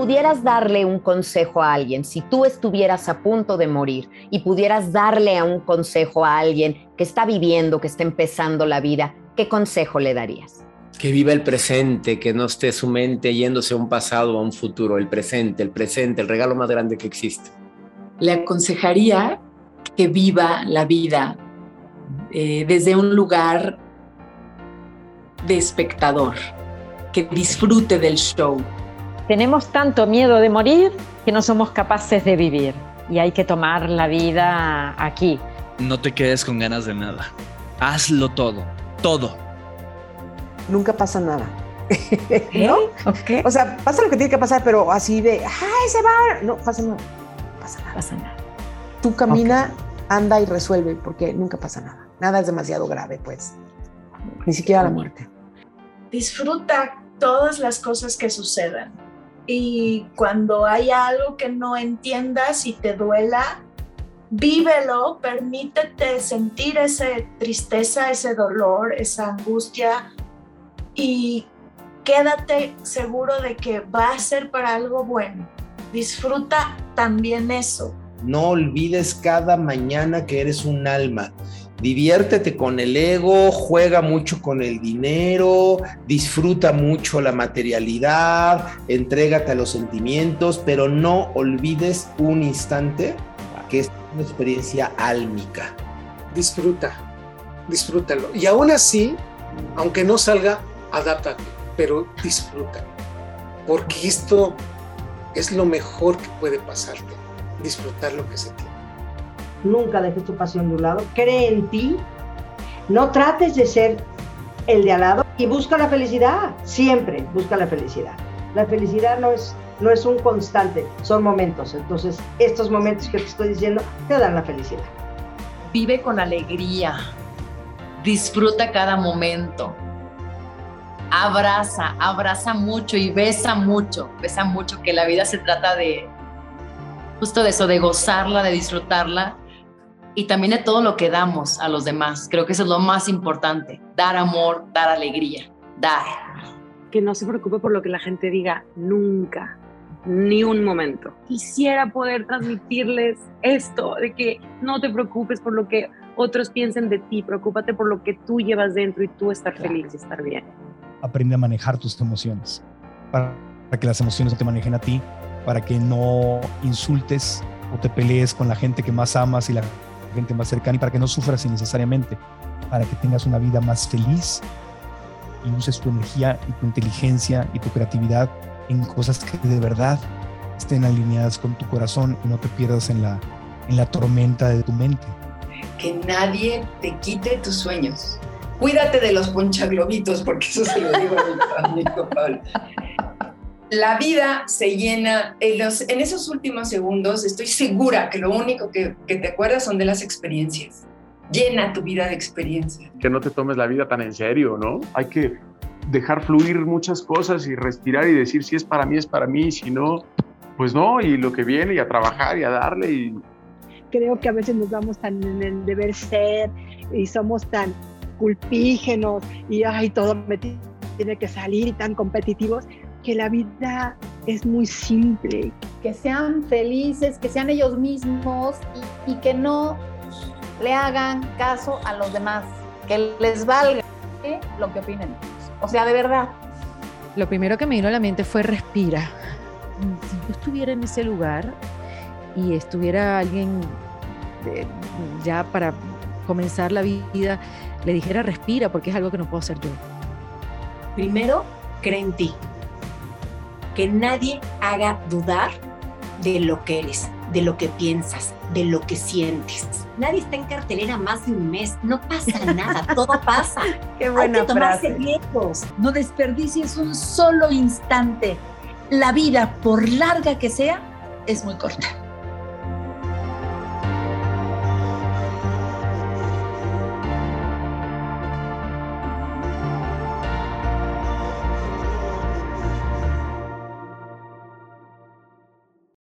pudieras darle un consejo a alguien, si tú estuvieras a punto de morir y pudieras darle a un consejo a alguien que está viviendo, que está empezando la vida, ¿qué consejo le darías? Que viva el presente, que no esté su mente yéndose a un pasado o a un futuro, el presente, el presente, el regalo más grande que existe. Le aconsejaría que viva la vida eh, desde un lugar de espectador, que disfrute del show. Tenemos tanto miedo de morir que no somos capaces de vivir y hay que tomar la vida aquí. No te quedes con ganas de nada. Hazlo todo, todo. Nunca pasa nada. ¿No? O sea, pasa lo que tiene que pasar, pero así de, ¡ay, se va! No, pasa nada. Pasa nada. Pasa nada. Tú camina, anda y resuelve, porque nunca pasa nada. Nada es demasiado grave, pues. Ni siquiera la muerte disfruta todas las cosas que sucedan. Y cuando hay algo que no entiendas y te duela, vívelo, permítete sentir esa tristeza, ese dolor, esa angustia y quédate seguro de que va a ser para algo bueno. Disfruta también eso. No olvides cada mañana que eres un alma diviértete con el ego, juega mucho con el dinero, disfruta mucho la materialidad, entrégate a los sentimientos, pero no olvides un instante que es una experiencia álmica. Disfruta, disfrútalo. Y aún así, aunque no salga, adáptate, pero disfruta. Porque esto es lo mejor que puede pasarte, disfrutar lo que se tiene nunca dejes tu pasión de un lado, cree en ti, no trates de ser el de al lado y busca la felicidad, siempre busca la felicidad. La felicidad no es, no es un constante, son momentos. Entonces, estos momentos que te estoy diciendo te dan la felicidad. Vive con alegría, disfruta cada momento, abraza, abraza mucho y besa mucho, besa mucho, que la vida se trata de justo de eso, de gozarla, de disfrutarla y también de todo lo que damos a los demás. Creo que eso es lo más importante, dar amor, dar alegría, dar. Que no se preocupe por lo que la gente diga nunca, ni un momento. Quisiera poder transmitirles esto, de que no te preocupes por lo que otros piensen de ti, preocúpate por lo que tú llevas dentro y tú estar feliz y estar bien. Aprende a manejar tus emociones, para que las emociones no te manejen a ti, para que no insultes o te pelees con la gente que más amas y la gente más cercana y para que no sufras innecesariamente, para que tengas una vida más feliz y uses tu energía y tu inteligencia y tu creatividad en cosas que de verdad estén alineadas con tu corazón y no te pierdas en la, en la tormenta de tu mente. Que nadie te quite tus sueños. Cuídate de los ponchaglobitos, porque eso se lo digo a mi amigo Pablo la vida se llena, en, en, esos últimos segundos estoy segura que lo único que, que, te acuerdas son de las experiencias. Llena tu vida de experiencias. Que no te tomes la vida tan en serio, ¿no? Hay que dejar fluir muchas cosas y respirar y decir si es para mí, es para mí, si no, pues no, y lo que viene y a trabajar y a darle. Y... Creo que a veces nos vamos tan en el deber ser y somos tan culpígenos y ay, todo me tiene que salir y tan competitivos que la vida es muy simple. Que sean felices, que sean ellos mismos y, que no le hagan caso a los demás, que les valga lo que opinen. O sea, de verdad. Lo primero que me vino a la mente fue respira. Si yo estuviera en ese lugar y estuviera alguien ya para comenzar la vida, le dijera respira porque es algo que no puedo hacer yo. Primero, cree en ti que nadie haga dudar de lo que eres, de lo que piensas, de lo que sientes. Nadie está en cartelera más de un mes, no pasa nada, todo pasa. Qué buena Hay que tomarse No desperdicies un solo instante. La vida, por larga que sea, es muy corta.